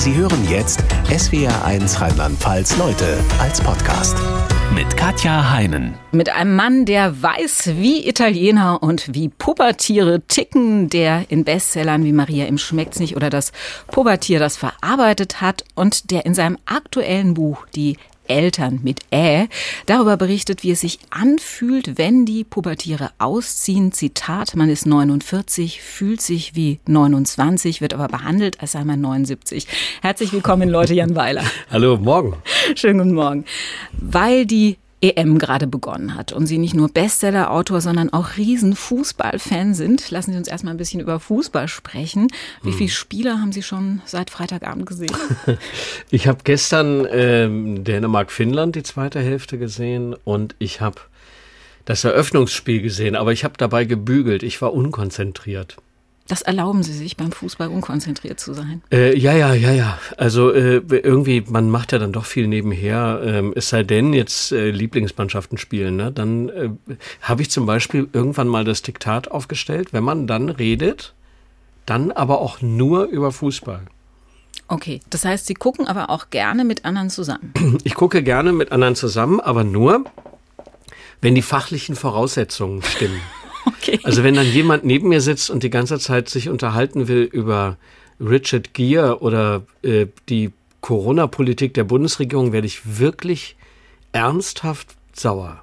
Sie hören jetzt SWR1 Rheinland-Pfalz Leute als Podcast mit Katja Heinen. Mit einem Mann, der weiß, wie Italiener und wie Pubertiere ticken, der in Bestsellern wie Maria im Schmeckt's nicht oder das Pubertier das verarbeitet hat und der in seinem aktuellen Buch Die Eltern mit Ä darüber berichtet, wie es sich anfühlt, wenn die Pubertiere ausziehen. Zitat, man ist 49, fühlt sich wie 29, wird aber behandelt, als sei man 79. Herzlich willkommen, Leute, Jan Weiler. Hallo, morgen. Schönen guten Morgen. Weil die EM gerade begonnen hat und Sie nicht nur Bestseller-Autor, sondern auch Riesen-Fußballfan sind. Lassen Sie uns erstmal ein bisschen über Fußball sprechen. Wie hm. viele Spieler haben Sie schon seit Freitagabend gesehen? Ich habe gestern ähm, Dänemark-Finnland die zweite Hälfte gesehen und ich habe das Eröffnungsspiel gesehen, aber ich habe dabei gebügelt. Ich war unkonzentriert. Das erlauben Sie sich beim Fußball unkonzentriert zu sein? Äh, ja, ja, ja, ja. Also äh, irgendwie, man macht ja dann doch viel nebenher. Ähm, es sei denn, jetzt äh, Lieblingsmannschaften spielen. Ne? Dann äh, habe ich zum Beispiel irgendwann mal das Diktat aufgestellt, wenn man dann redet, dann aber auch nur über Fußball. Okay, das heißt, Sie gucken aber auch gerne mit anderen zusammen. Ich gucke gerne mit anderen zusammen, aber nur, wenn die fachlichen Voraussetzungen stimmen. Okay. Also wenn dann jemand neben mir sitzt und die ganze Zeit sich unterhalten will über Richard Gere oder äh, die Corona-Politik der Bundesregierung, werde ich wirklich ernsthaft sauer.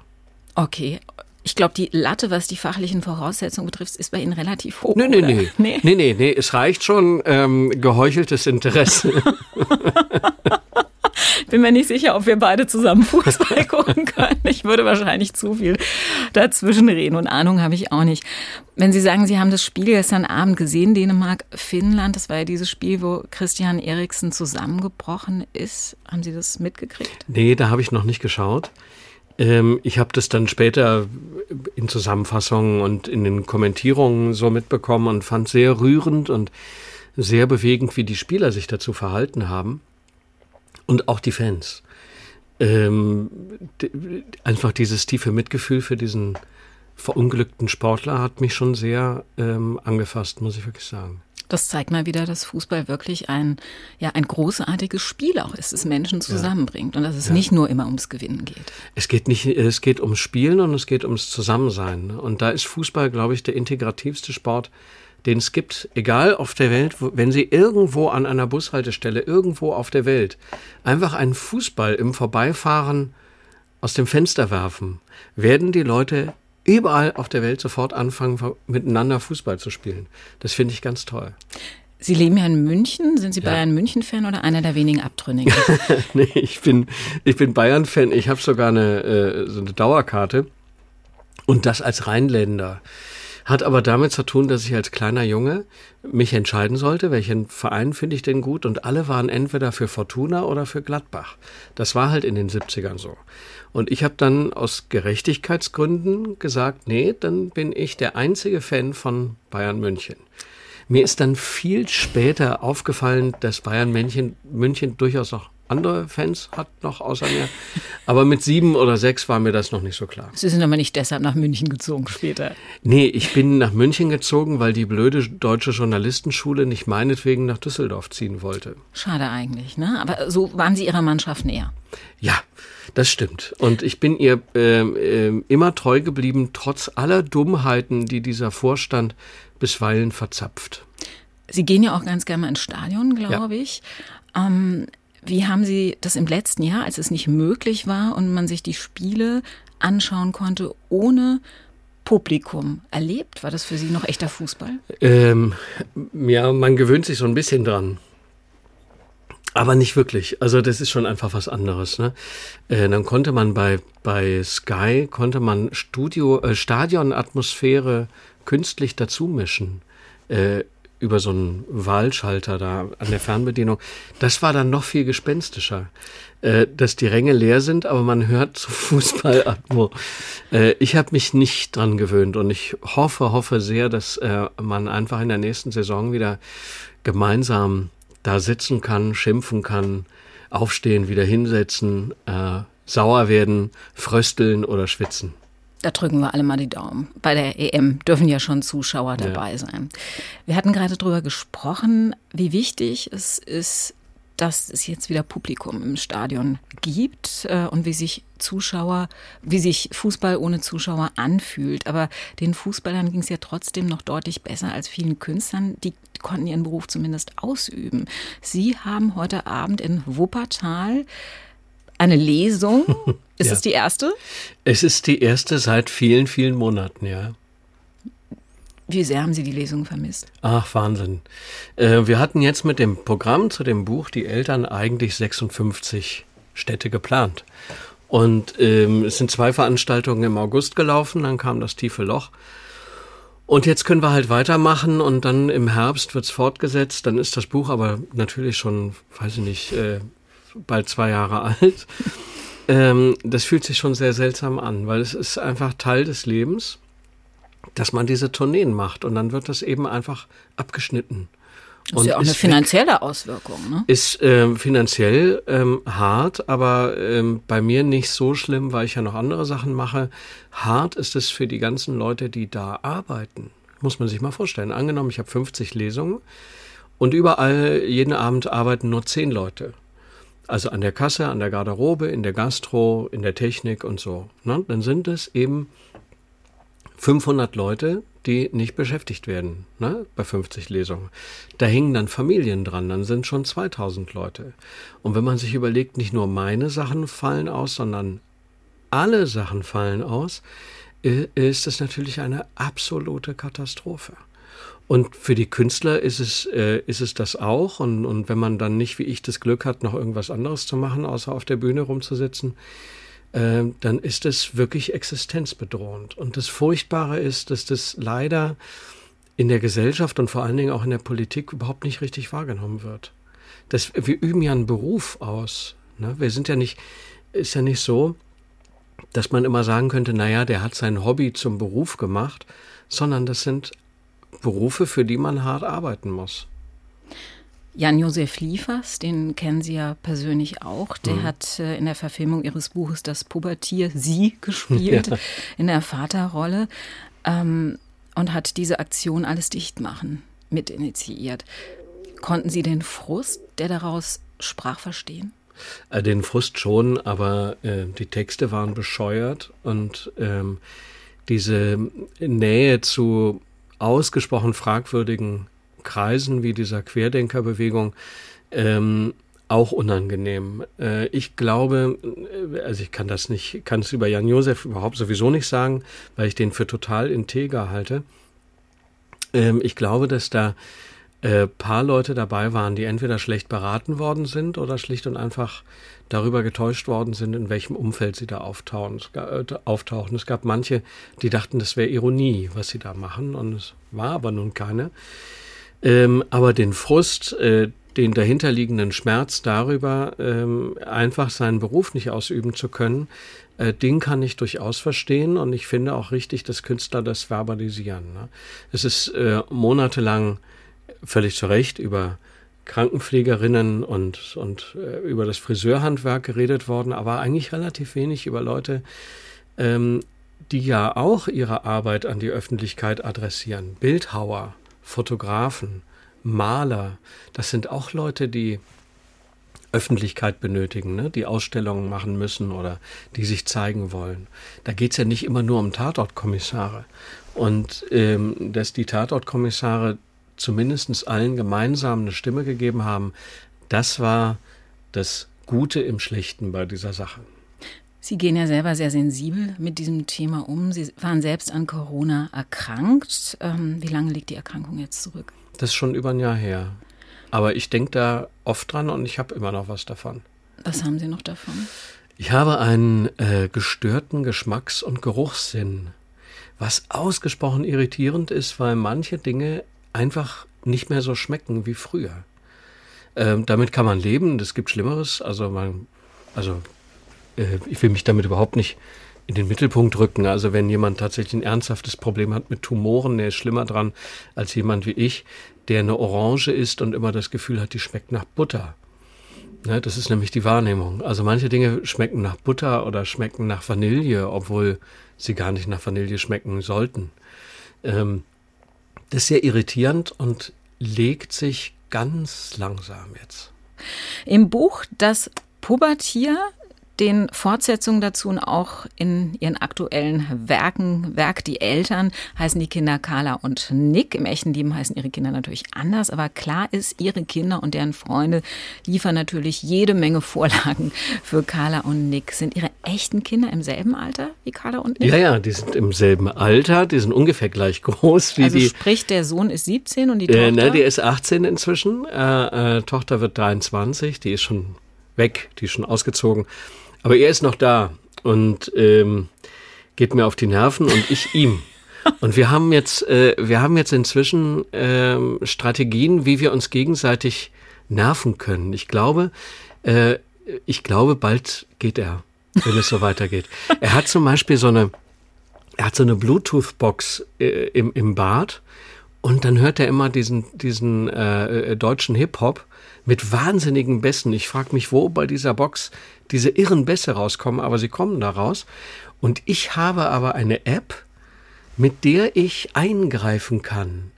Okay. Ich glaube, die Latte, was die fachlichen Voraussetzungen betrifft, ist bei Ihnen relativ hoch. Nee, nee, nee. nee. Nee, nee, nee. Es reicht schon ähm, geheucheltes Interesse. bin mir nicht sicher, ob wir beide zusammen Fußball gucken können. Ich würde wahrscheinlich zu viel dazwischen reden und Ahnung habe ich auch nicht. Wenn Sie sagen, Sie haben das Spiel gestern Abend gesehen, Dänemark, Finnland, das war ja dieses Spiel, wo Christian Eriksen zusammengebrochen ist. Haben Sie das mitgekriegt? Nee, da habe ich noch nicht geschaut. Ähm, ich habe das dann später in Zusammenfassungen und in den Kommentierungen so mitbekommen und fand sehr rührend und sehr bewegend, wie die Spieler sich dazu verhalten haben. Und auch die Fans. Ähm, einfach dieses tiefe Mitgefühl für diesen verunglückten Sportler hat mich schon sehr ähm, angefasst, muss ich wirklich sagen. Das zeigt mal wieder, dass Fußball wirklich ein, ja, ein großartiges Spiel auch ist, das Menschen zusammenbringt und dass es ja. nicht nur immer ums Gewinnen geht. Es geht nicht, es geht ums Spielen und es geht ums Zusammensein. Und da ist Fußball, glaube ich, der integrativste Sport, den es gibt, egal auf der Welt, wenn Sie irgendwo an einer Bushaltestelle, irgendwo auf der Welt, einfach einen Fußball im Vorbeifahren aus dem Fenster werfen, werden die Leute überall auf der Welt sofort anfangen, miteinander Fußball zu spielen. Das finde ich ganz toll. Sie leben ja in München. Sind Sie ja. Bayern München-Fan oder einer der wenigen Abtrünnigen? nee, ich bin, ich bin Bayern-Fan. Ich habe sogar eine, äh, so eine Dauerkarte. Und das als Rheinländer. Hat aber damit zu tun, dass ich als kleiner Junge mich entscheiden sollte, welchen Verein finde ich denn gut und alle waren entweder für Fortuna oder für Gladbach. Das war halt in den 70ern so. Und ich habe dann aus Gerechtigkeitsgründen gesagt, nee, dann bin ich der einzige Fan von Bayern München. Mir ist dann viel später aufgefallen, dass Bayern München, München durchaus auch andere Fans hat noch außer mir. Aber mit sieben oder sechs war mir das noch nicht so klar. Sie sind aber nicht deshalb nach München gezogen später. Nee, ich bin nach München gezogen, weil die blöde deutsche Journalistenschule nicht meinetwegen nach Düsseldorf ziehen wollte. Schade eigentlich, ne? Aber so waren Sie Ihrer Mannschaft näher. Ja, das stimmt. Und ich bin ihr äh, äh, immer treu geblieben, trotz aller Dummheiten, die dieser Vorstand bisweilen verzapft. Sie gehen ja auch ganz gerne mal ins Stadion, glaube ja. ich. Ähm, wie haben Sie das im letzten Jahr, als es nicht möglich war und man sich die Spiele anschauen konnte, ohne Publikum erlebt? War das für Sie noch echter Fußball? Ähm, ja, man gewöhnt sich so ein bisschen dran. Aber nicht wirklich. Also das ist schon einfach was anderes. Ne? Äh, dann konnte man bei, bei Sky, konnte man Studio, äh, Stadionatmosphäre künstlich dazu mischen. Äh, über so einen Wahlschalter da an der Fernbedienung. Das war dann noch viel gespenstischer, äh, dass die Ränge leer sind, aber man hört zu Fußballatmo. Äh, ich habe mich nicht dran gewöhnt und ich hoffe, hoffe sehr, dass äh, man einfach in der nächsten Saison wieder gemeinsam da sitzen kann, schimpfen kann, aufstehen, wieder hinsetzen, äh, sauer werden, frösteln oder schwitzen. Da drücken wir alle mal die Daumen. Bei der EM dürfen ja schon Zuschauer dabei ja. sein. Wir hatten gerade darüber gesprochen, wie wichtig es ist, dass es jetzt wieder Publikum im Stadion gibt äh, und wie sich Zuschauer, wie sich Fußball ohne Zuschauer anfühlt. Aber den Fußballern ging es ja trotzdem noch deutlich besser als vielen Künstlern. Die konnten ihren Beruf zumindest ausüben. Sie haben heute Abend in Wuppertal eine Lesung. Ist ja. es die erste? Es ist die erste seit vielen, vielen Monaten, ja. Wie sehr haben Sie die Lesung vermisst? Ach, Wahnsinn. Äh, wir hatten jetzt mit dem Programm zu dem Buch die Eltern eigentlich 56 Städte geplant. Und ähm, es sind zwei Veranstaltungen im August gelaufen, dann kam das tiefe Loch. Und jetzt können wir halt weitermachen und dann im Herbst wird's fortgesetzt. Dann ist das Buch aber natürlich schon, weiß ich nicht, äh, bald zwei Jahre alt. Ähm, das fühlt sich schon sehr seltsam an, weil es ist einfach Teil des Lebens dass man diese Tourneen macht und dann wird das eben einfach abgeschnitten. Das ist ja auch eine finanzielle weg. Auswirkung. Ne? Ist äh, finanziell ähm, hart, aber ähm, bei mir nicht so schlimm, weil ich ja noch andere Sachen mache. Hart ist es für die ganzen Leute, die da arbeiten. Muss man sich mal vorstellen. Angenommen, ich habe 50 Lesungen und überall jeden Abend arbeiten nur 10 Leute. Also an der Kasse, an der Garderobe, in der Gastro, in der Technik und so. Ne? Dann sind es eben 500 Leute, die nicht beschäftigt werden, ne, bei 50 Lesungen. Da hängen dann Familien dran, dann sind schon 2000 Leute. Und wenn man sich überlegt, nicht nur meine Sachen fallen aus, sondern alle Sachen fallen aus, ist es natürlich eine absolute Katastrophe. Und für die Künstler ist es, äh, ist es das auch. Und, und wenn man dann nicht wie ich das Glück hat, noch irgendwas anderes zu machen, außer auf der Bühne rumzusitzen, äh, dann ist es wirklich existenzbedrohend. Und das Furchtbare ist, dass das leider in der Gesellschaft und vor allen Dingen auch in der Politik überhaupt nicht richtig wahrgenommen wird. Das, wir üben ja einen Beruf aus. Ne? Wir sind ja nicht, ist ja nicht so, dass man immer sagen könnte, naja, der hat sein Hobby zum Beruf gemacht, sondern das sind Berufe, für die man hart arbeiten muss. Jan-Josef Liefers, den kennen Sie ja persönlich auch, der mhm. hat äh, in der Verfilmung Ihres Buches Das Pubertier Sie gespielt, ja. in der Vaterrolle ähm, und hat diese Aktion Alles dicht machen mit initiiert. Konnten Sie den Frust, der daraus sprach, verstehen? Äh, den Frust schon, aber äh, die Texte waren bescheuert und ähm, diese Nähe zu ausgesprochen fragwürdigen Kreisen wie dieser Querdenkerbewegung ähm, auch unangenehm. Äh, ich glaube, äh, also ich kann das nicht, kann es über Jan Josef überhaupt sowieso nicht sagen, weil ich den für total integer halte. Ähm, ich glaube, dass da äh, paar Leute dabei waren, die entweder schlecht beraten worden sind oder schlicht und einfach darüber getäuscht worden sind, in welchem Umfeld sie da auftauchen. Es gab, äh, auftauchen. Es gab manche, die dachten, das wäre Ironie, was sie da machen, und es war aber nun keine. Ähm, aber den Frust, äh, den dahinterliegenden Schmerz darüber, ähm, einfach seinen Beruf nicht ausüben zu können, äh, den kann ich durchaus verstehen und ich finde auch richtig, dass Künstler das verbalisieren. Ne? Es ist äh, monatelang völlig zu Recht über Krankenpflegerinnen und, und äh, über das Friseurhandwerk geredet worden, aber eigentlich relativ wenig über Leute, ähm, die ja auch ihre Arbeit an die Öffentlichkeit adressieren. Bildhauer, Fotografen, Maler, das sind auch Leute, die Öffentlichkeit benötigen, ne? die Ausstellungen machen müssen oder die sich zeigen wollen. Da geht es ja nicht immer nur um Tatortkommissare. Und ähm, dass die Tatortkommissare zumindest allen gemeinsam eine Stimme gegeben haben, das war das Gute im Schlechten bei dieser Sache. Sie gehen ja selber sehr sensibel mit diesem Thema um. Sie waren selbst an Corona erkrankt. Ähm, wie lange liegt die Erkrankung jetzt zurück? Das ist schon über ein Jahr her. Aber ich denke da oft dran und ich habe immer noch was davon. Was haben Sie noch davon? Ich habe einen äh, gestörten Geschmacks- und Geruchssinn, was ausgesprochen irritierend ist, weil manche Dinge einfach nicht mehr so schmecken wie früher. Ähm, damit kann man leben, es gibt Schlimmeres. Also man, also äh, ich will mich damit überhaupt nicht in den Mittelpunkt rücken. Also wenn jemand tatsächlich ein ernsthaftes Problem hat mit Tumoren, der ist schlimmer dran als jemand wie ich, der eine Orange isst und immer das Gefühl hat, die schmeckt nach Butter. Ne, das ist nämlich die Wahrnehmung. Also manche Dinge schmecken nach Butter oder schmecken nach Vanille, obwohl sie gar nicht nach Vanille schmecken sollten. Ähm, das ist sehr irritierend und legt sich ganz langsam jetzt. Im Buch Das Pubertier den Fortsetzungen dazu und auch in ihren aktuellen Werken, Werk Die Eltern, heißen die Kinder Carla und Nick. Im echten Leben heißen ihre Kinder natürlich anders, aber klar ist, ihre Kinder und deren Freunde liefern natürlich jede Menge Vorlagen für Carla und Nick. Sind ihre echten Kinder im selben Alter wie Carla und Nick? Ja, ja, die sind im selben Alter, die sind ungefähr gleich groß wie also die. Sprich, der Sohn ist 17 und die Tochter? Äh, ne, die ist 18 inzwischen. Äh, äh, Tochter wird 23, die ist schon weg, die ist schon ausgezogen. Aber er ist noch da und ähm, geht mir auf die Nerven und ich ihm. Und wir haben jetzt, äh, wir haben jetzt inzwischen ähm, Strategien, wie wir uns gegenseitig nerven können. Ich glaube, äh, ich glaube, bald geht er, wenn es so weitergeht. Er hat zum Beispiel so eine, er hat so eine Bluetooth-Box äh, im, im Bad und dann hört er immer diesen, diesen äh, äh deutschen Hip-Hop mit wahnsinnigen Bässen. Ich frage mich, wo bei dieser Box diese irren Bässe rauskommen, aber sie kommen da raus. Und ich habe aber eine App, mit der ich eingreifen kann.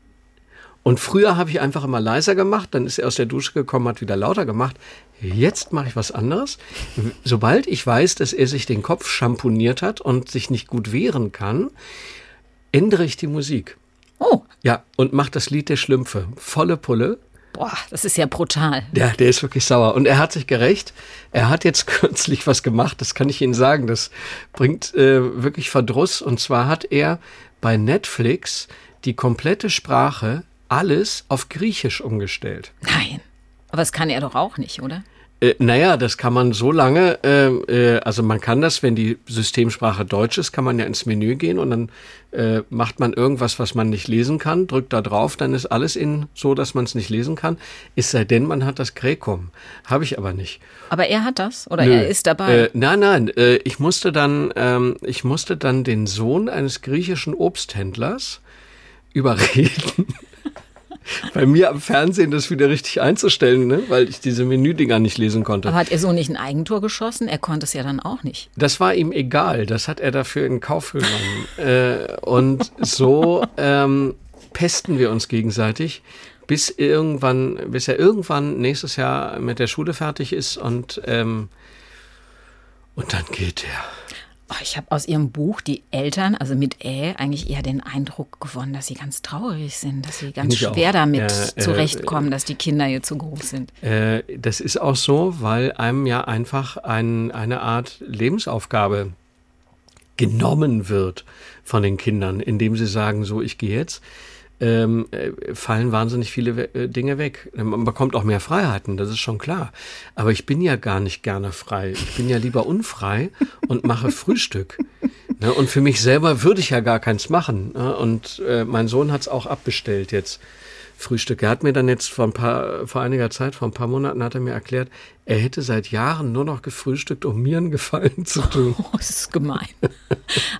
Und früher habe ich einfach immer leiser gemacht, dann ist er aus der Dusche gekommen, hat wieder lauter gemacht. Jetzt mache ich was anderes. Sobald ich weiß, dass er sich den Kopf schamponiert hat und sich nicht gut wehren kann, ändere ich die Musik. Oh. Ja, und mache das Lied der Schlümpfe. Volle Pulle. Boah, das ist ja brutal. Ja, der ist wirklich sauer. Und er hat sich gerecht. Er hat jetzt kürzlich was gemacht, das kann ich Ihnen sagen. Das bringt äh, wirklich Verdruss. Und zwar hat er bei Netflix die komplette Sprache, alles auf Griechisch umgestellt. Nein. Aber das kann er doch auch nicht, oder? Äh, naja, das kann man so lange, äh, äh, also man kann das, wenn die Systemsprache Deutsch ist, kann man ja ins Menü gehen und dann äh, macht man irgendwas, was man nicht lesen kann, drückt da drauf, dann ist alles in so, dass man es nicht lesen kann. Es sei denn, man hat das Gräkum. Habe ich aber nicht. Aber er hat das oder Nö. er ist dabei? Äh, nein, nein. Äh, ich musste dann, ähm, ich musste dann den Sohn eines griechischen Obsthändlers überreden. bei mir am Fernsehen das wieder richtig einzustellen, ne? weil ich diese Menüdinger nicht lesen konnte. Aber hat er so nicht ein Eigentor geschossen? Er konnte es ja dann auch nicht. Das war ihm egal. Das hat er dafür in Kauf genommen. äh, und so ähm, pesten wir uns gegenseitig, bis irgendwann, bis er irgendwann nächstes Jahr mit der Schule fertig ist und ähm, und dann geht er. Oh, ich habe aus Ihrem Buch die Eltern, also mit Ä, eigentlich eher den Eindruck gewonnen, dass sie ganz traurig sind, dass sie ganz schwer auch. damit äh, zurechtkommen, dass die Kinder hier zu groß sind. Äh, das ist auch so, weil einem ja einfach ein, eine Art Lebensaufgabe genommen wird von den Kindern, indem sie sagen, so, ich gehe jetzt ähm, äh, fallen wahnsinnig viele äh, Dinge weg. Man bekommt auch mehr Freiheiten, das ist schon klar. Aber ich bin ja gar nicht gerne frei. Ich bin ja lieber unfrei und mache Frühstück. Ne? Und für mich selber würde ich ja gar keins machen. Ne? Und äh, mein Sohn hat es auch abbestellt jetzt. Frühstück. Er hat mir dann jetzt vor ein paar, vor einiger Zeit, vor ein paar Monaten hat er mir erklärt, er hätte seit Jahren nur noch gefrühstückt, um mir einen Gefallen zu tun. Oh, das ist gemein.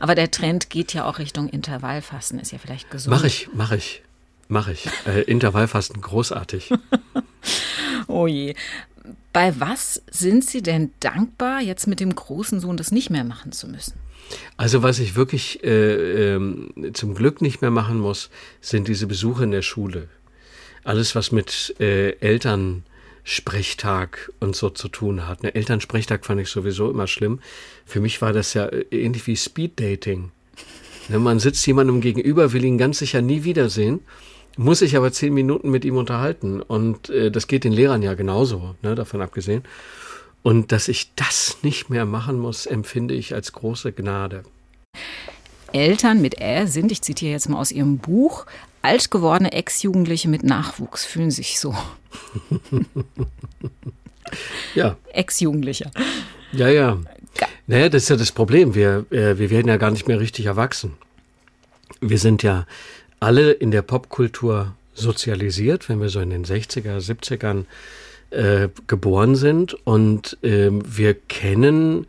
Aber der Trend geht ja auch Richtung Intervallfasten, ist ja vielleicht gesund. Mach ich, mach ich, mach ich. Äh, Intervallfasten, großartig. oh je. Bei was sind Sie denn dankbar, jetzt mit dem großen Sohn das nicht mehr machen zu müssen? Also was ich wirklich äh, äh, zum Glück nicht mehr machen muss, sind diese Besuche in der Schule alles, was mit äh, Elternsprechtag und so zu tun hat. Ne, Elternsprechtag fand ich sowieso immer schlimm. Für mich war das ja äh, ähnlich wie Speeddating. Ne, man sitzt jemandem gegenüber, will ihn ganz sicher nie wiedersehen, muss sich aber zehn Minuten mit ihm unterhalten. Und äh, das geht den Lehrern ja genauso, ne, davon abgesehen. Und dass ich das nicht mehr machen muss, empfinde ich als große Gnade. Eltern mit Ä sind, ich zitiere jetzt mal aus Ihrem Buch, alt gewordene Ex-Jugendliche mit Nachwuchs fühlen sich so. ja. Ex-Jugendlicher. Ja, ja. Naja, das ist ja das Problem. Wir, äh, wir werden ja gar nicht mehr richtig erwachsen. Wir sind ja alle in der Popkultur sozialisiert, wenn wir so in den 60er, 70ern äh, geboren sind. Und äh, wir kennen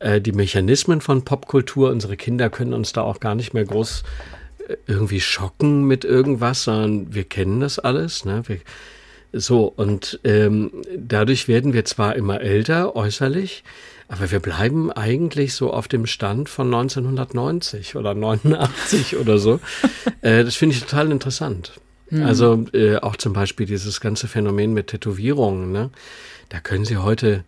äh, die Mechanismen von Popkultur. Unsere Kinder können uns da auch gar nicht mehr groß irgendwie schocken mit irgendwas, sondern wir kennen das alles. Ne? Wir, so, und ähm, dadurch werden wir zwar immer älter äußerlich, aber wir bleiben eigentlich so auf dem Stand von 1990 oder 89 oder so. Äh, das finde ich total interessant. Mhm. Also äh, auch zum Beispiel dieses ganze Phänomen mit Tätowierungen. Ne? da können Sie heute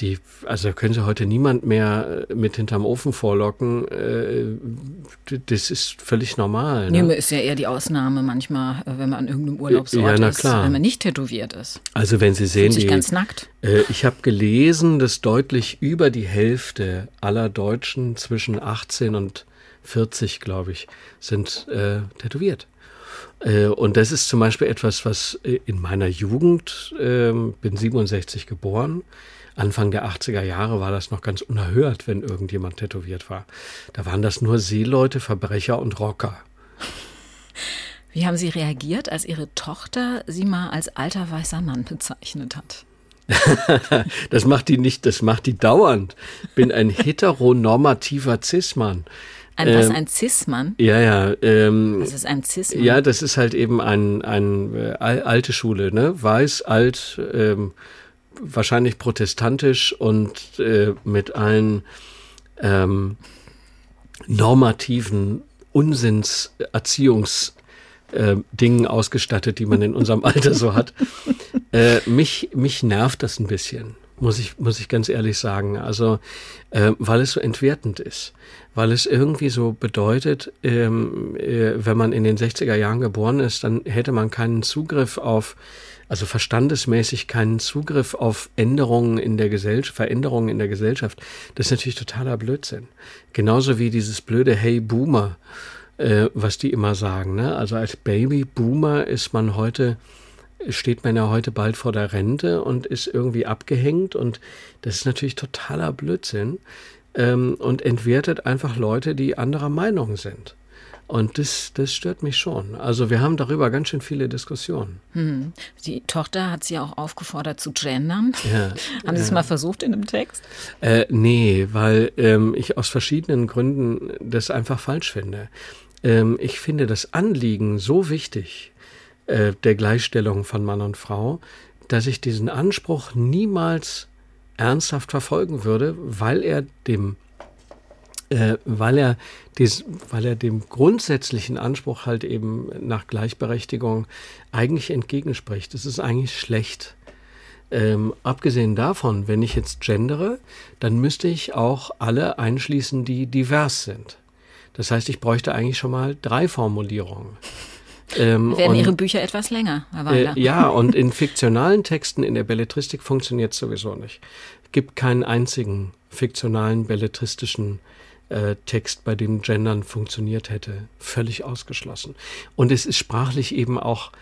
die, also da können Sie heute niemand mehr äh, mit hinterm Ofen vorlocken. Äh, das ist völlig normal. Ne? Nee, ist ja eher die Ausnahme manchmal, äh, wenn man an irgendeinem Urlaubsort ja, ist, wenn man nicht tätowiert ist. Also wenn Sie sehen, sich die, ganz nackt. ich habe gelesen, dass deutlich über die Hälfte aller Deutschen zwischen 18 und 40, glaube ich, sind äh, tätowiert. Und das ist zum Beispiel etwas, was in meiner Jugend, äh, bin 67 geboren, Anfang der 80er Jahre war das noch ganz unerhört, wenn irgendjemand tätowiert war. Da waren das nur Seeleute, Verbrecher und Rocker. Wie haben Sie reagiert, als Ihre Tochter Sie mal als alter weißer Mann bezeichnet hat? das macht die nicht, das macht die dauernd. Bin ein heteronormativer Cis-Mann. Ein, was, ähm, ein Cis-Mann? Ja, ja. Ähm, was ist ein Cis-Mann? Ja, das ist halt eben ein, ein äh, alte Schule, ne? Weiß, alt, ähm, wahrscheinlich protestantisch und äh, mit allen ähm, normativen Unsinnserziehungsdingen äh, ausgestattet, die man in unserem Alter so hat. Äh, mich, mich nervt das ein bisschen, muss ich, muss ich ganz ehrlich sagen. Also, äh, weil es so entwertend ist. Weil es irgendwie so bedeutet, ähm, äh, wenn man in den 60er Jahren geboren ist, dann hätte man keinen Zugriff auf also verstandesmäßig keinen Zugriff auf Änderungen in der Gesellschaft, Veränderungen in der Gesellschaft. Das ist natürlich totaler Blödsinn. Genauso wie dieses blöde Hey Boomer, äh, was die immer sagen. Ne? Also als Baby Boomer ist man heute steht man ja heute bald vor der Rente und ist irgendwie abgehängt und das ist natürlich totaler Blödsinn ähm, und entwertet einfach Leute, die anderer Meinung sind. Und das, das stört mich schon. Also wir haben darüber ganz schön viele Diskussionen. Hm. Die Tochter hat Sie auch aufgefordert zu gendern. Ja, haben Sie es mal versucht in dem Text? Äh, nee, weil ähm, ich aus verschiedenen Gründen das einfach falsch finde. Ähm, ich finde das Anliegen so wichtig äh, der Gleichstellung von Mann und Frau, dass ich diesen Anspruch niemals ernsthaft verfolgen würde, weil er dem äh, weil, er dies, weil er dem grundsätzlichen Anspruch halt eben nach Gleichberechtigung eigentlich entgegenspricht. Das ist eigentlich schlecht. Ähm, abgesehen davon, wenn ich jetzt gendere, dann müsste ich auch alle einschließen, die divers sind. Das heißt, ich bräuchte eigentlich schon mal drei Formulierungen. Ähm, Werden und, Ihre Bücher etwas länger, Herr Weiler? Äh, ja, und in fiktionalen Texten in der Belletristik funktioniert es sowieso nicht. Es gibt keinen einzigen fiktionalen belletristischen äh, Text, bei dem Gendern funktioniert hätte. Völlig ausgeschlossen. Und es ist sprachlich eben auch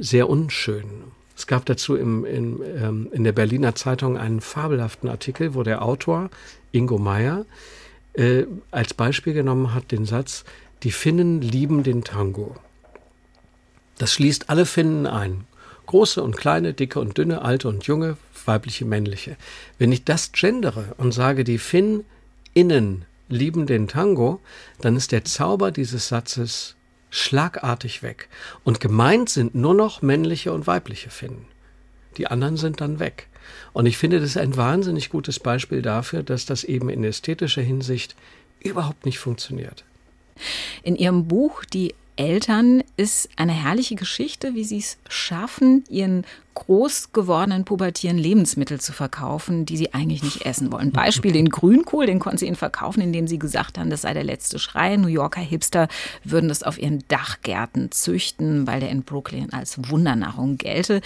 sehr unschön. Es gab dazu im, in, ähm, in der Berliner Zeitung einen fabelhaften Artikel, wo der Autor Ingo Meyer äh, als Beispiel genommen hat den Satz, die Finnen lieben den Tango. Das schließt alle Finnen ein. Große und kleine, dicke und dünne, alte und junge, weibliche, männliche. Wenn ich das gendere und sage, die Finninnen lieben den Tango, dann ist der Zauber dieses Satzes schlagartig weg. Und gemeint sind nur noch männliche und weibliche Finnen. Die anderen sind dann weg. Und ich finde, das ist ein wahnsinnig gutes Beispiel dafür, dass das eben in ästhetischer Hinsicht überhaupt nicht funktioniert. In Ihrem Buch Die Eltern ist eine herrliche Geschichte, wie sie es schaffen, ihren groß gewordenen pubertieren Lebensmittel zu verkaufen, die sie eigentlich nicht essen wollen. Beispiel den Grünkohl, den konnten sie ihnen verkaufen, indem sie gesagt haben, das sei der letzte Schrei. New Yorker Hipster würden das auf ihren Dachgärten züchten, weil der in Brooklyn als Wundernahrung gelte.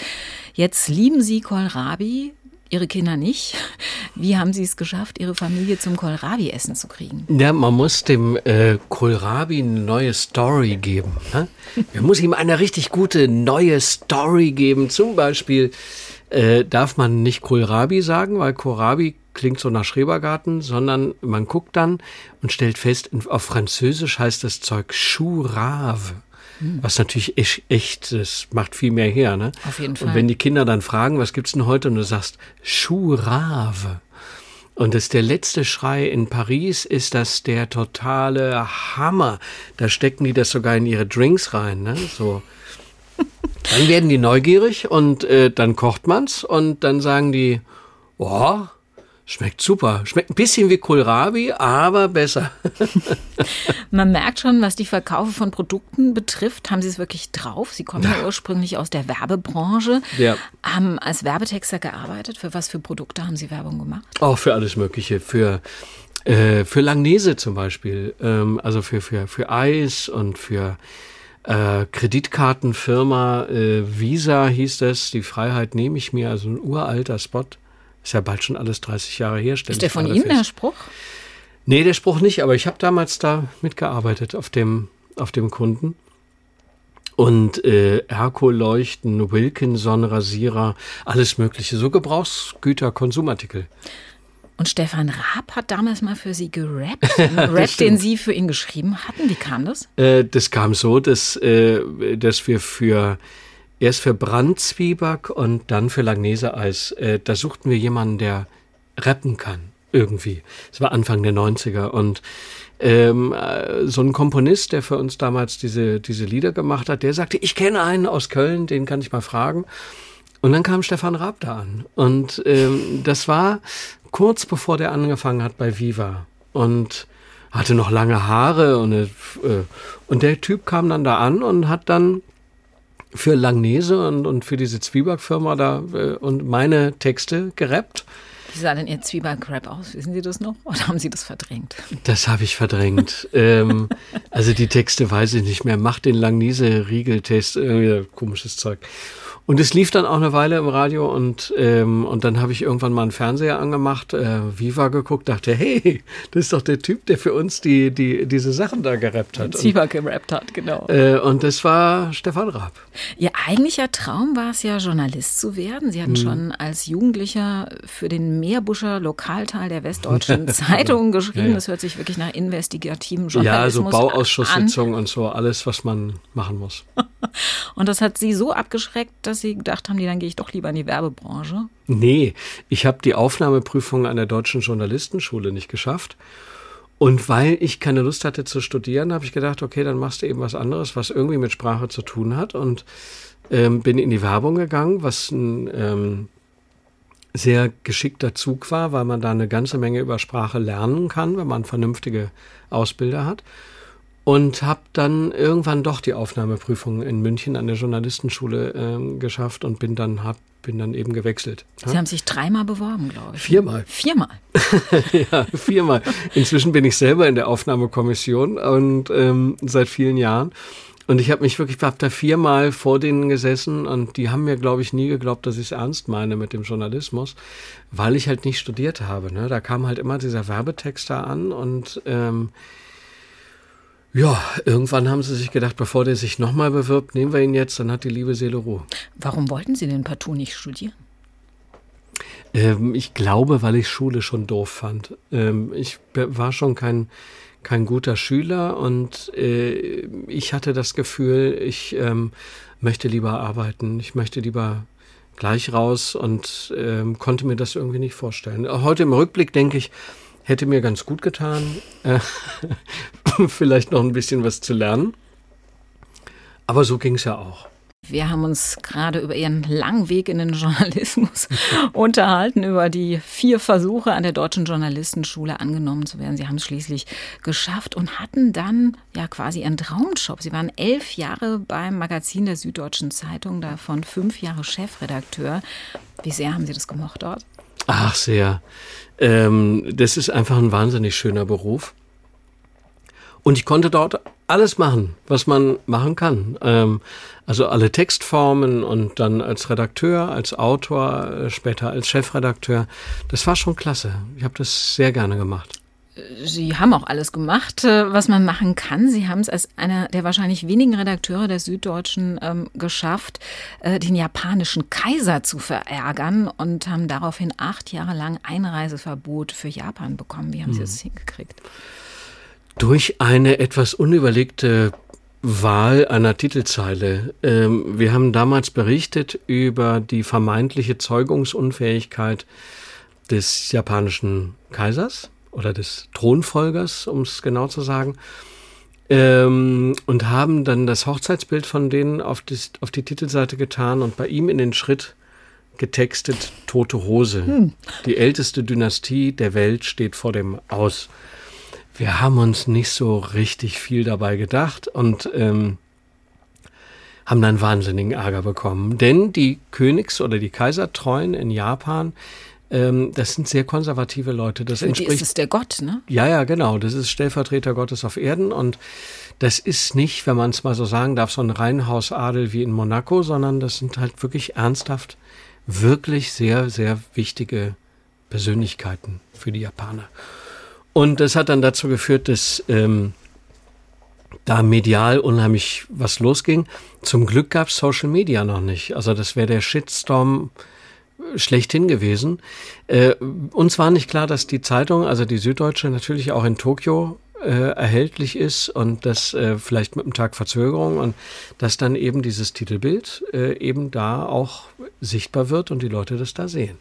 Jetzt lieben sie Kohlrabi, Ihre Kinder nicht. Wie haben Sie es geschafft, Ihre Familie zum Kohlrabi-Essen zu kriegen? Ja, man muss dem äh, Kohlrabi eine neue Story geben. Ne? Man muss ihm eine richtig gute neue Story geben. Zum Beispiel äh, darf man nicht Kohlrabi sagen, weil Kohlrabi klingt so nach Schrebergarten, sondern man guckt dann und stellt fest, auf Französisch heißt das Zeug Chourave. Was natürlich echt, echt, das macht viel mehr her, ne? Auf jeden Fall. Und wenn die Kinder dann fragen, was gibt's denn heute? Und du sagst, Chourave. Und das ist der letzte Schrei in Paris, ist das der totale Hammer. Da stecken die das sogar in ihre Drinks rein, ne? So. Dann werden die neugierig und äh, dann kocht man's und dann sagen die, oh, Schmeckt super. Schmeckt ein bisschen wie Kohlrabi, aber besser. Man merkt schon, was die Verkaufe von Produkten betrifft, haben Sie es wirklich drauf. Sie kommen ja, ursprünglich aus der Werbebranche, ja. haben als Werbetexter gearbeitet. Für was für Produkte haben Sie Werbung gemacht? Auch für alles Mögliche. Für, äh, für Langnese zum Beispiel. Ähm, also für, für, für Eis und für äh, Kreditkartenfirma äh, Visa hieß das. Die Freiheit nehme ich mir. Also ein uralter Spot. Ist ja bald schon alles 30 Jahre her. Ist der von Ihnen, fest. der Spruch? Nee, der Spruch nicht, aber ich habe damals da mitgearbeitet auf dem, auf dem Kunden. Und äh, Erko-Leuchten, Wilkinson-Rasierer, alles Mögliche, so Gebrauchsgüter, Konsumartikel. Und Stefan Raab hat damals mal für Sie gerappt, einen Rap, den Sie für ihn geschrieben hatten. Wie kam das? Äh, das kam so, dass, äh, dass wir für Erst für Brandzwieback und dann für Langnese-Eis. Äh, da suchten wir jemanden, der rappen kann. Irgendwie. Es war Anfang der 90er und ähm, äh, so ein Komponist, der für uns damals diese, diese Lieder gemacht hat, der sagte, ich kenne einen aus Köln, den kann ich mal fragen. Und dann kam Stefan Raab da an. Und ähm, das war kurz bevor der angefangen hat bei Viva. Und hatte noch lange Haare und, äh, und der Typ kam dann da an und hat dann für Langnese und, und für diese Zwieback-Firma da äh, und meine Texte gerappt. Wie sah denn Ihr Zwieback-Rap aus? Wissen Sie das noch? Oder haben Sie das verdrängt? Das habe ich verdrängt. ähm, also die Texte weiß ich nicht mehr. Mach den Langnese-Riegeltest. Irgendwie komisches Zeug. Und es lief dann auch eine Weile im Radio und, ähm, und dann habe ich irgendwann mal einen Fernseher angemacht, äh, Viva geguckt, dachte, hey, das ist doch der Typ, der für uns die, die, diese Sachen da gerappt hat. Viva gerappt hat, genau. Äh, und das war Stefan Raab. Ihr eigentlicher Traum war es ja, Journalist zu werden. Sie hatten hm. schon als Jugendlicher für den Meerbuscher Lokalteil der Westdeutschen Zeitung geschrieben. Ja, ja. Das hört sich wirklich nach investigativem Journalismus an. Ja, so Bauausschusssitzungen und so, alles, was man machen muss. und das hat Sie so abgeschreckt, dass Sie gedacht haben, dann gehe ich doch lieber in die Werbebranche? Nee, ich habe die Aufnahmeprüfung an der Deutschen Journalistenschule nicht geschafft. Und weil ich keine Lust hatte zu studieren, habe ich gedacht, okay, dann machst du eben was anderes, was irgendwie mit Sprache zu tun hat. Und ähm, bin in die Werbung gegangen, was ein ähm, sehr geschickter Zug war, weil man da eine ganze Menge über Sprache lernen kann, wenn man vernünftige Ausbilder hat und habe dann irgendwann doch die Aufnahmeprüfung in München an der Journalistenschule äh, geschafft und bin dann hab, bin dann eben gewechselt. Sie ja? haben sich dreimal beworben, glaube ich. Viermal. Viermal. ja, viermal. Inzwischen bin ich selber in der Aufnahmekommission und ähm, seit vielen Jahren. Und ich habe mich wirklich, habe da viermal vor denen gesessen und die haben mir, glaube ich, nie geglaubt, dass ich es ernst meine mit dem Journalismus, weil ich halt nicht studiert habe. Ne? Da kam halt immer dieser Werbetext da an und ähm, ja, irgendwann haben sie sich gedacht, bevor der sich nochmal bewirbt, nehmen wir ihn jetzt, dann hat die liebe Seele Ruhe. Warum wollten Sie denn partout nicht studieren? Ähm, ich glaube, weil ich Schule schon doof fand. Ähm, ich war schon kein, kein guter Schüler und äh, ich hatte das Gefühl, ich ähm, möchte lieber arbeiten, ich möchte lieber gleich raus und ähm, konnte mir das irgendwie nicht vorstellen. Heute im Rückblick denke ich, hätte mir ganz gut getan, äh, vielleicht noch ein bisschen was zu lernen. Aber so ging es ja auch. Wir haben uns gerade über Ihren langen Weg in den Journalismus unterhalten, über die vier Versuche an der Deutschen Journalistenschule angenommen zu werden. Sie haben es schließlich geschafft und hatten dann ja quasi Ihren Traumjob. Sie waren elf Jahre beim Magazin der Süddeutschen Zeitung, davon fünf Jahre Chefredakteur. Wie sehr haben Sie das gemocht dort? Ach, sehr. Ähm, das ist einfach ein wahnsinnig schöner Beruf. Und ich konnte dort alles machen, was man machen kann. Ähm, also alle Textformen und dann als Redakteur, als Autor, äh, später als Chefredakteur. Das war schon klasse. Ich habe das sehr gerne gemacht. Sie haben auch alles gemacht, äh, was man machen kann. Sie haben es als einer der wahrscheinlich wenigen Redakteure der Süddeutschen ähm, geschafft, äh, den japanischen Kaiser zu verärgern und haben daraufhin acht Jahre lang Einreiseverbot für Japan bekommen. Wie haben Sie hm. das hingekriegt? Durch eine etwas unüberlegte Wahl einer Titelzeile. Ähm, wir haben damals berichtet über die vermeintliche Zeugungsunfähigkeit des japanischen Kaisers oder des Thronfolgers, um es genau zu sagen, ähm, und haben dann das Hochzeitsbild von denen auf die, auf die Titelseite getan und bei ihm in den Schritt getextet Tote Hose. Hm. Die älteste Dynastie der Welt steht vor dem Aus. Wir haben uns nicht so richtig viel dabei gedacht und ähm, haben dann wahnsinnigen Ärger bekommen. Denn die Königs- oder die Kaisertreuen in Japan, ähm, das sind sehr konservative Leute. Das Für entspricht, die ist es der Gott, ne? Ja, ja, genau. Das ist Stellvertreter Gottes auf Erden und das ist nicht, wenn man es mal so sagen darf, so ein Reihenhausadel wie in Monaco, sondern das sind halt wirklich ernsthaft, wirklich sehr, sehr wichtige Persönlichkeiten für die Japaner. Und das hat dann dazu geführt, dass ähm, da medial unheimlich was losging. Zum Glück gab es Social Media noch nicht. Also das wäre der Shitstorm schlechthin gewesen. Äh, uns war nicht klar, dass die Zeitung, also die Süddeutsche, natürlich auch in Tokio äh, erhältlich ist und das äh, vielleicht mit einem Tag Verzögerung und dass dann eben dieses Titelbild äh, eben da auch sichtbar wird und die Leute das da sehen.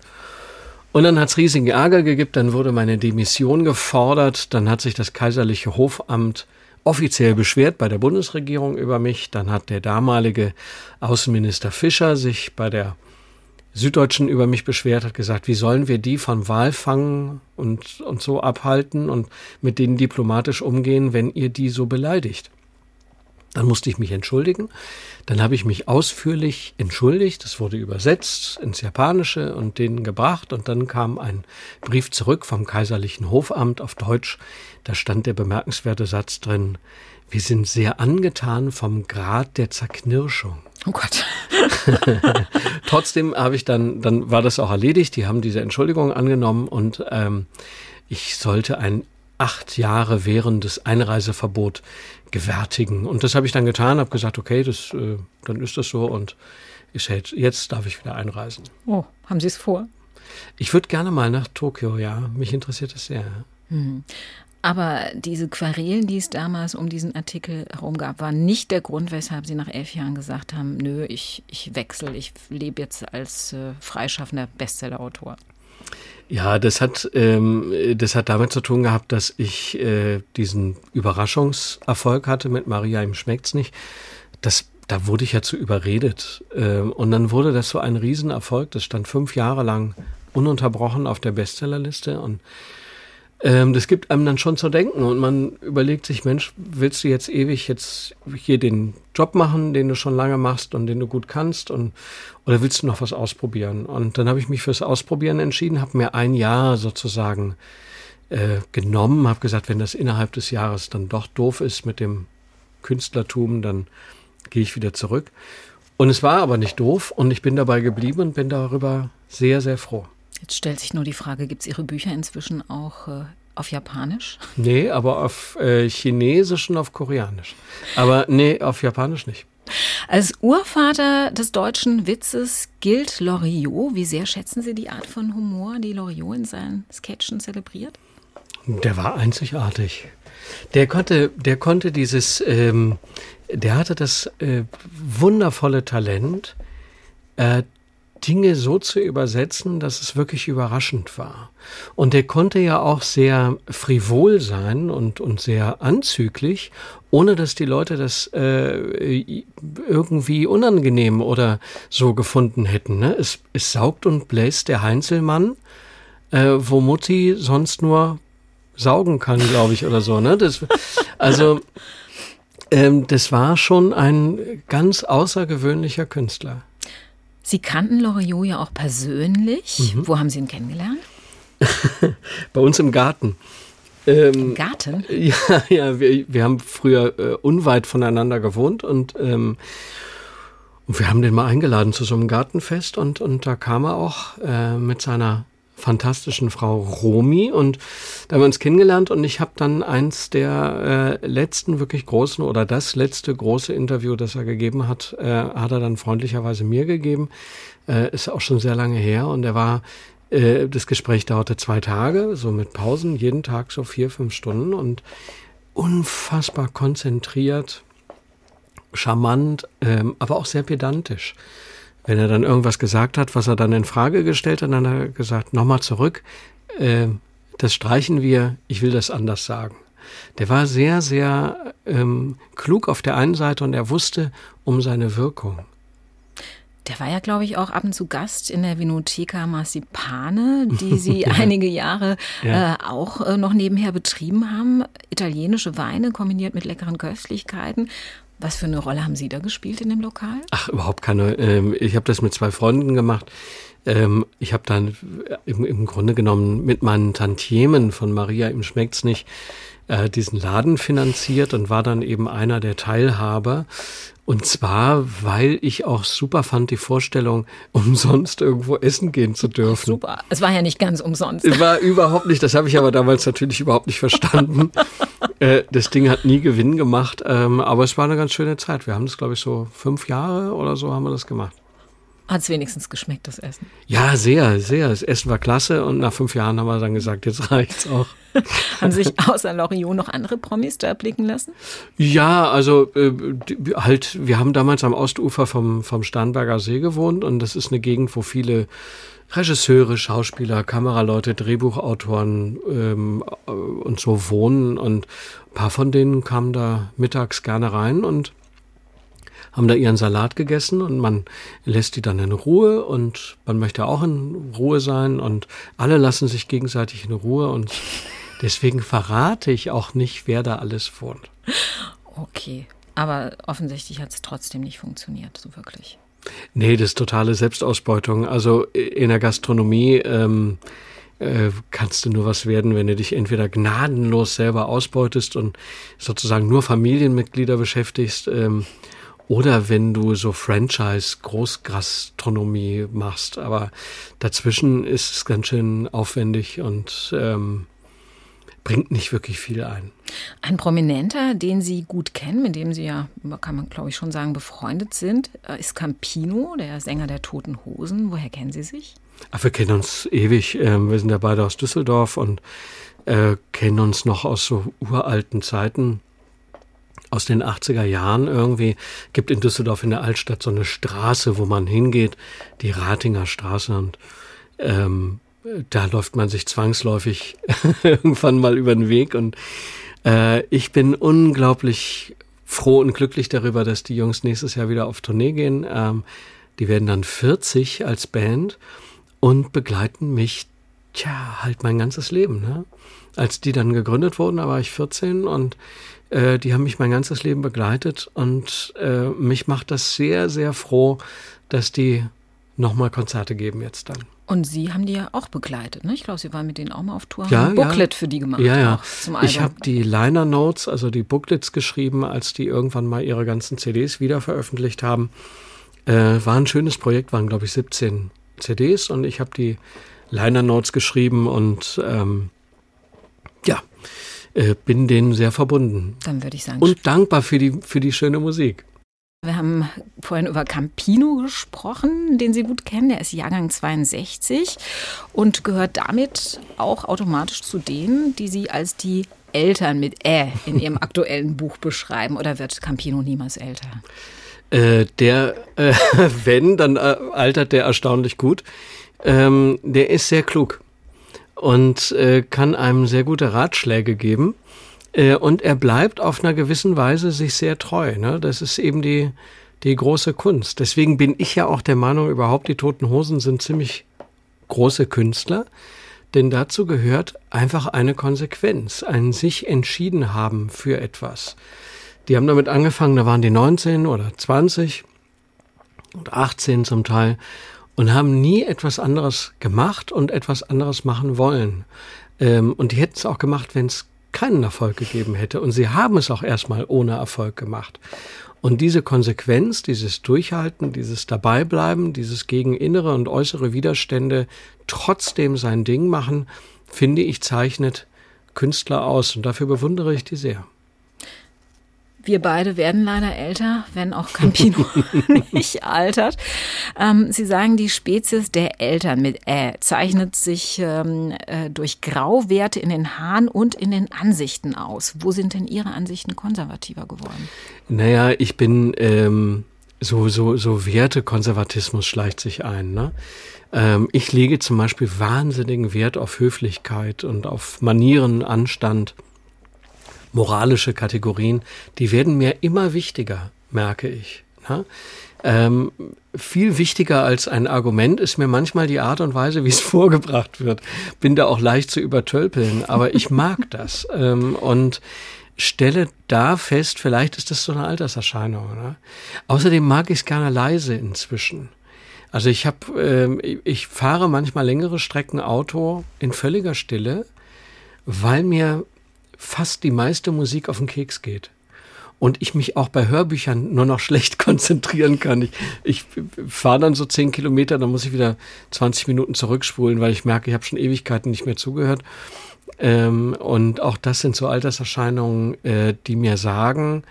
Und dann hat es riesigen Ärger gegeben, dann wurde meine Demission gefordert, dann hat sich das kaiserliche Hofamt offiziell beschwert bei der Bundesregierung über mich, dann hat der damalige Außenminister Fischer sich bei der Süddeutschen über mich beschwert, hat gesagt, wie sollen wir die von Walfang und, und so abhalten und mit denen diplomatisch umgehen, wenn ihr die so beleidigt. Dann musste ich mich entschuldigen. Dann habe ich mich ausführlich entschuldigt. Das wurde übersetzt ins Japanische und denen gebracht. Und dann kam ein Brief zurück vom Kaiserlichen Hofamt auf Deutsch. Da stand der bemerkenswerte Satz drin, wir sind sehr angetan vom Grad der Zerknirschung. Oh Gott. Trotzdem habe ich dann, dann war das auch erledigt. Die haben diese Entschuldigung angenommen und ähm, ich sollte ein acht Jahre währendes Einreiseverbot gewärtigen. Und das habe ich dann getan, habe gesagt, okay, das, äh, dann ist das so und ich, jetzt darf ich wieder einreisen. Oh, haben Sie es vor? Ich würde gerne mal nach Tokio, ja. Mich interessiert das sehr. Hm. Aber diese Querelen, die es damals um diesen Artikel herum gab, waren nicht der Grund, weshalb Sie nach elf Jahren gesagt haben, nö, ich, ich wechsle, ich lebe jetzt als äh, freischaffender Bestsellerautor. Ja, das hat, ähm, das hat damit zu tun gehabt, dass ich äh, diesen Überraschungserfolg hatte mit Maria, ihm schmeckt's nicht. Das, da wurde ich ja zu überredet. Ähm, und dann wurde das so ein Riesenerfolg. Das stand fünf Jahre lang ununterbrochen auf der Bestsellerliste und ähm, das gibt einem dann schon zu denken und man überlegt sich, Mensch, willst du jetzt ewig jetzt hier den Job machen, den du schon lange machst und den du gut kannst und oder willst du noch was ausprobieren? Und dann habe ich mich fürs Ausprobieren entschieden, habe mir ein Jahr sozusagen äh, genommen, habe gesagt, wenn das innerhalb des Jahres dann doch doof ist mit dem Künstlertum, dann gehe ich wieder zurück. Und es war aber nicht doof und ich bin dabei geblieben und bin darüber sehr, sehr froh. Jetzt stellt sich nur die Frage, gibt es Ihre Bücher inzwischen auch äh, auf Japanisch? Nee, aber auf äh, Chinesisch und auf Koreanisch. Aber nee, auf Japanisch nicht. Als Urvater des deutschen Witzes gilt Loriot. Wie sehr schätzen Sie die Art von Humor, die Loriot in seinen Sketchen zelebriert? Der war einzigartig. Der konnte, der konnte dieses, ähm, der hatte das äh, wundervolle Talent, äh, Dinge so zu übersetzen, dass es wirklich überraschend war. Und er konnte ja auch sehr frivol sein und, und sehr anzüglich, ohne dass die Leute das äh, irgendwie unangenehm oder so gefunden hätten. Ne? Es, es saugt und bläst der Heinzelmann, äh, wo Mutti sonst nur saugen kann, glaube ich, oder so. Ne? Das, also ähm, das war schon ein ganz außergewöhnlicher Künstler. Sie kannten Loriot ja auch persönlich. Mhm. Wo haben Sie ihn kennengelernt? Bei uns im Garten. Ähm, Im Garten? Ja, ja wir, wir haben früher äh, unweit voneinander gewohnt und, ähm, und wir haben den mal eingeladen zu so einem Gartenfest und, und da kam er auch äh, mit seiner fantastischen Frau Romi und da haben wir uns kennengelernt und ich habe dann eins der äh, letzten wirklich großen oder das letzte große Interview, das er gegeben hat, äh, hat er dann freundlicherweise mir gegeben. Äh, ist auch schon sehr lange her und er war äh, das Gespräch dauerte zwei Tage, so mit Pausen, jeden Tag so vier, fünf Stunden und unfassbar konzentriert, charmant, ähm, aber auch sehr pedantisch. Wenn er dann irgendwas gesagt hat, was er dann in Frage gestellt hat, dann hat er gesagt, nochmal zurück, äh, das streichen wir, ich will das anders sagen. Der war sehr, sehr ähm, klug auf der einen Seite und er wusste um seine Wirkung. Der war ja, glaube ich, auch ab und zu Gast in der Vinoteca Marcipane, die Sie ja. einige Jahre ja. äh, auch äh, noch nebenher betrieben haben. Italienische Weine kombiniert mit leckeren Köstlichkeiten. Was für eine Rolle haben Sie da gespielt in dem Lokal? Ach, überhaupt keine. Ähm, ich habe das mit zwei Freunden gemacht. Ähm, ich habe dann im, im Grunde genommen mit meinen Tantiemen von Maria im Schmeckt's nicht äh, diesen Laden finanziert und war dann eben einer der Teilhaber. Und zwar, weil ich auch super fand, die Vorstellung, umsonst irgendwo essen gehen zu dürfen. Super. Es war ja nicht ganz umsonst. Es war überhaupt nicht, das habe ich aber damals natürlich überhaupt nicht verstanden. äh, das Ding hat nie Gewinn gemacht, ähm, aber es war eine ganz schöne Zeit. Wir haben das, glaube ich, so fünf Jahre oder so haben wir das gemacht. Hat es wenigstens geschmeckt, das Essen? Ja, sehr, sehr. Das Essen war klasse und nach fünf Jahren haben wir dann gesagt, jetzt reicht's auch. haben sich außer Loriot noch andere Promis da erblicken lassen? Ja, also äh, halt, wir haben damals am Ostufer vom, vom Starnberger See gewohnt und das ist eine Gegend, wo viele Regisseure, Schauspieler, Kameraleute, Drehbuchautoren ähm, äh, und so wohnen und ein paar von denen kamen da mittags gerne rein und haben da ihren Salat gegessen und man lässt die dann in Ruhe und man möchte auch in Ruhe sein und alle lassen sich gegenseitig in Ruhe und deswegen verrate ich auch nicht, wer da alles wohnt. Okay, aber offensichtlich hat es trotzdem nicht funktioniert, so wirklich. Nee, das ist totale Selbstausbeutung. Also in der Gastronomie ähm, äh, kannst du nur was werden, wenn du dich entweder gnadenlos selber ausbeutest und sozusagen nur Familienmitglieder beschäftigst. Ähm, oder wenn du so Franchise-Großgastronomie machst. Aber dazwischen ist es ganz schön aufwendig und ähm, bringt nicht wirklich viel ein. Ein Prominenter, den Sie gut kennen, mit dem Sie ja, kann man glaube ich schon sagen, befreundet sind, äh, ist Campino, der Sänger der Toten Hosen. Woher kennen Sie sich? Ach, wir kennen uns ewig. Ähm, wir sind ja beide aus Düsseldorf und äh, kennen uns noch aus so uralten Zeiten aus den 80er Jahren irgendwie. Gibt in Düsseldorf in der Altstadt so eine Straße, wo man hingeht, die Ratinger Straße und ähm, da läuft man sich zwangsläufig irgendwann mal über den Weg und äh, ich bin unglaublich froh und glücklich darüber, dass die Jungs nächstes Jahr wieder auf Tournee gehen. Ähm, die werden dann 40 als Band und begleiten mich, tja, halt mein ganzes Leben. Ne? Als die dann gegründet wurden, da war ich 14 und äh, die haben mich mein ganzes Leben begleitet und äh, mich macht das sehr, sehr froh, dass die nochmal Konzerte geben jetzt dann. Und Sie haben die ja auch begleitet, ne? Ich glaube, Sie waren mit denen auch mal auf Tour, ja, haben ein Booklet ja. für die gemacht. Ja, ja. Ich habe die Liner Notes, also die Booklets geschrieben, als die irgendwann mal ihre ganzen CDs wieder veröffentlicht haben. Äh, war ein schönes Projekt, waren glaube ich 17 CDs und ich habe die Liner Notes geschrieben und ähm, ja, äh, bin denen sehr verbunden. Dann würde ich sagen. Und dankbar für die, für die schöne Musik. Wir haben vorhin über Campino gesprochen, den Sie gut kennen. Der ist Jahrgang 62 und gehört damit auch automatisch zu denen, die Sie als die Eltern mit Ä in Ihrem aktuellen Buch beschreiben. Oder wird Campino niemals älter? Äh, der, äh, wenn, dann äh, altert der erstaunlich gut. Ähm, der ist sehr klug und äh, kann einem sehr gute Ratschläge geben. Äh, und er bleibt auf einer gewissen Weise sich sehr treu. Ne? Das ist eben die, die große Kunst. Deswegen bin ich ja auch der Meinung, überhaupt die Toten Hosen sind ziemlich große Künstler. Denn dazu gehört einfach eine Konsequenz, ein sich entschieden haben für etwas. Die haben damit angefangen, da waren die 19 oder 20 und 18 zum Teil und haben nie etwas anderes gemacht und etwas anderes machen wollen. Ähm, und die hätten es auch gemacht, wenn es keinen Erfolg gegeben hätte. Und sie haben es auch erstmal ohne Erfolg gemacht. Und diese Konsequenz, dieses Durchhalten, dieses Dabeibleiben, dieses gegen innere und äußere Widerstände trotzdem sein Ding machen, finde ich, zeichnet Künstler aus. Und dafür bewundere ich die sehr. Wir beide werden leider älter, wenn auch Campino nicht altert. Ähm, Sie sagen, die Spezies der Eltern mit Ä zeichnet sich ähm, äh, durch Grauwerte in den Haaren und in den Ansichten aus. Wo sind denn Ihre Ansichten konservativer geworden? Naja, ich bin ähm, so, so, so Wertekonservatismus schleicht sich ein. Ne? Ähm, ich lege zum Beispiel wahnsinnigen Wert auf Höflichkeit und auf Manieren, Anstand moralische Kategorien, die werden mir immer wichtiger, merke ich. Ja? Ähm, viel wichtiger als ein Argument ist mir manchmal die Art und Weise, wie es vorgebracht wird. Bin da auch leicht zu übertölpeln, aber ich mag das. Ähm, und stelle da fest, vielleicht ist das so eine Alterserscheinung. Ne? Außerdem mag ich es gerne leise inzwischen. Also ich habe, äh, ich fahre manchmal längere Strecken Auto in völliger Stille, weil mir fast die meiste Musik auf den Keks geht und ich mich auch bei Hörbüchern nur noch schlecht konzentrieren kann. Ich, ich fahre dann so zehn Kilometer, dann muss ich wieder 20 Minuten zurückspulen, weil ich merke, ich habe schon Ewigkeiten nicht mehr zugehört. Ähm, und auch das sind so Alterserscheinungen, äh, die mir sagen,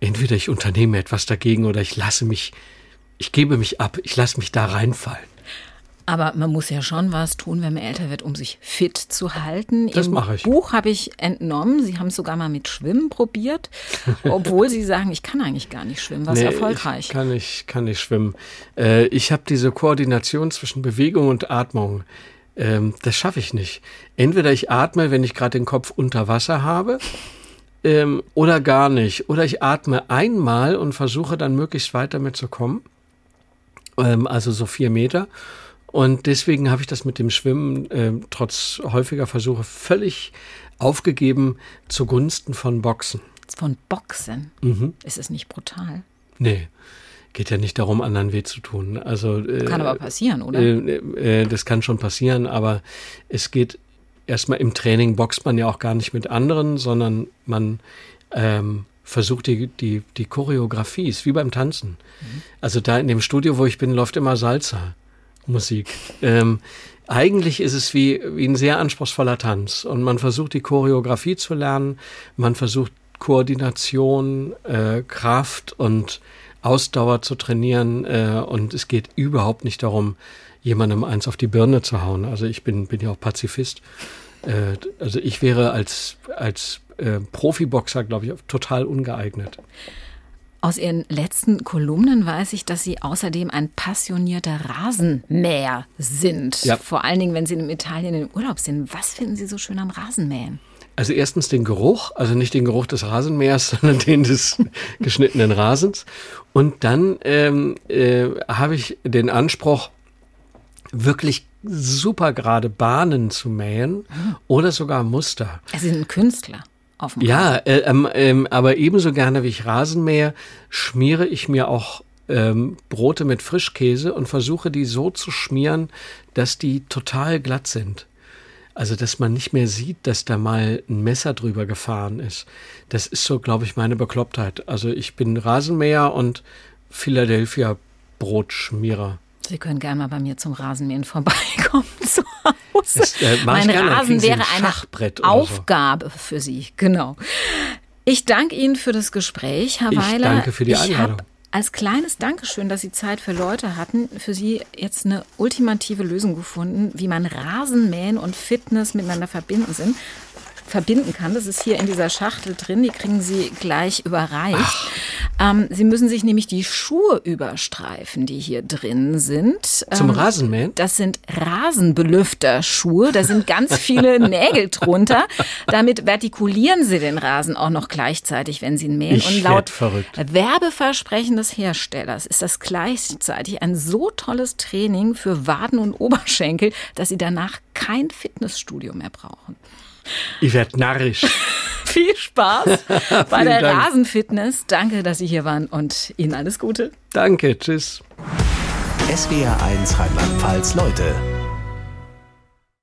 entweder ich unternehme etwas dagegen oder ich lasse mich, ich gebe mich ab, ich lasse mich da reinfallen. Aber man muss ja schon was tun, wenn man älter wird, um sich fit zu halten. Das mache ich. Buch habe ich entnommen. Sie haben es sogar mal mit Schwimmen probiert, obwohl Sie sagen, ich kann eigentlich gar nicht schwimmen. Was nee, erfolgreich? Ich kann nicht, kann nicht schwimmen. Äh, ich habe diese Koordination zwischen Bewegung und Atmung. Ähm, das schaffe ich nicht. Entweder ich atme, wenn ich gerade den Kopf unter Wasser habe. Ähm, oder gar nicht. Oder ich atme einmal und versuche dann möglichst weit damit zu kommen. Ähm, also so vier Meter. Und deswegen habe ich das mit dem Schwimmen äh, trotz häufiger Versuche völlig aufgegeben zugunsten von Boxen. Von Boxen? Mhm. Ist es nicht brutal? Nee. Geht ja nicht darum, anderen weh zu tun. Also, äh, kann aber passieren, oder? Äh, äh, das kann schon passieren, aber es geht erstmal im Training boxt man ja auch gar nicht mit anderen, sondern man ähm, versucht die, die, die Choreografie, ist wie beim Tanzen. Mhm. Also da in dem Studio, wo ich bin, läuft immer Salsa. Musik. Ähm, eigentlich ist es wie, wie ein sehr anspruchsvoller Tanz und man versucht die Choreografie zu lernen, man versucht Koordination, äh, Kraft und Ausdauer zu trainieren äh, und es geht überhaupt nicht darum, jemandem eins auf die Birne zu hauen. Also ich bin, bin ja auch Pazifist. Äh, also ich wäre als, als äh, Profiboxer, glaube ich, total ungeeignet. Aus Ihren letzten Kolumnen weiß ich, dass Sie außerdem ein passionierter Rasenmäher sind. Ja. Vor allen Dingen, wenn Sie in Italien im Urlaub sind. Was finden Sie so schön am Rasenmähen? Also erstens den Geruch, also nicht den Geruch des Rasenmähers, sondern den des geschnittenen Rasens. Und dann ähm, äh, habe ich den Anspruch, wirklich super gerade Bahnen zu mähen mhm. oder sogar Muster. Sie sind ein Künstler auf dem Ja, äh, ähm, ähm, aber ebenso gerne wie ich Rasenmäher schmiere ich mir auch ähm, Brote mit Frischkäse und versuche die so zu schmieren, dass die total glatt sind. Also, dass man nicht mehr sieht, dass da mal ein Messer drüber gefahren ist. Das ist so, glaube ich, meine Beklopptheit. Also, ich bin Rasenmäher und Philadelphia Brotschmierer. Sie können gerne mal bei mir zum Rasenmähen vorbeikommen zu Hause. Das, äh, mein Rasen wäre eine Aufgabe so. für Sie, genau. Ich danke Ihnen für das Gespräch, Herr ich Weiler. Danke für die Einladung. Als kleines Dankeschön, dass Sie Zeit für Leute hatten, für Sie jetzt eine ultimative Lösung gefunden, wie man Rasenmähen und Fitness miteinander verbinden sind verbinden kann. Das ist hier in dieser Schachtel drin. Die kriegen Sie gleich überreicht. Ähm, Sie müssen sich nämlich die Schuhe überstreifen, die hier drin sind. Zum ähm, Rasenmähen? Das sind Rasenbelüfterschuhe. Da sind ganz viele Nägel drunter. Damit vertikulieren Sie den Rasen auch noch gleichzeitig, wenn Sie ihn mähen. Ich Und laut verrückt. Werbeversprechen des Herstellers ist das gleichzeitig ein so tolles Training für Waden und Oberschenkel, dass Sie danach kein Fitnessstudio mehr brauchen. Ich werde narrisch. Viel Spaß bei der Dank. Rasenfitness. Danke, dass Sie hier waren und Ihnen alles Gute. Danke, tschüss. SWR 1 Rheinland-Pfalz, Leute.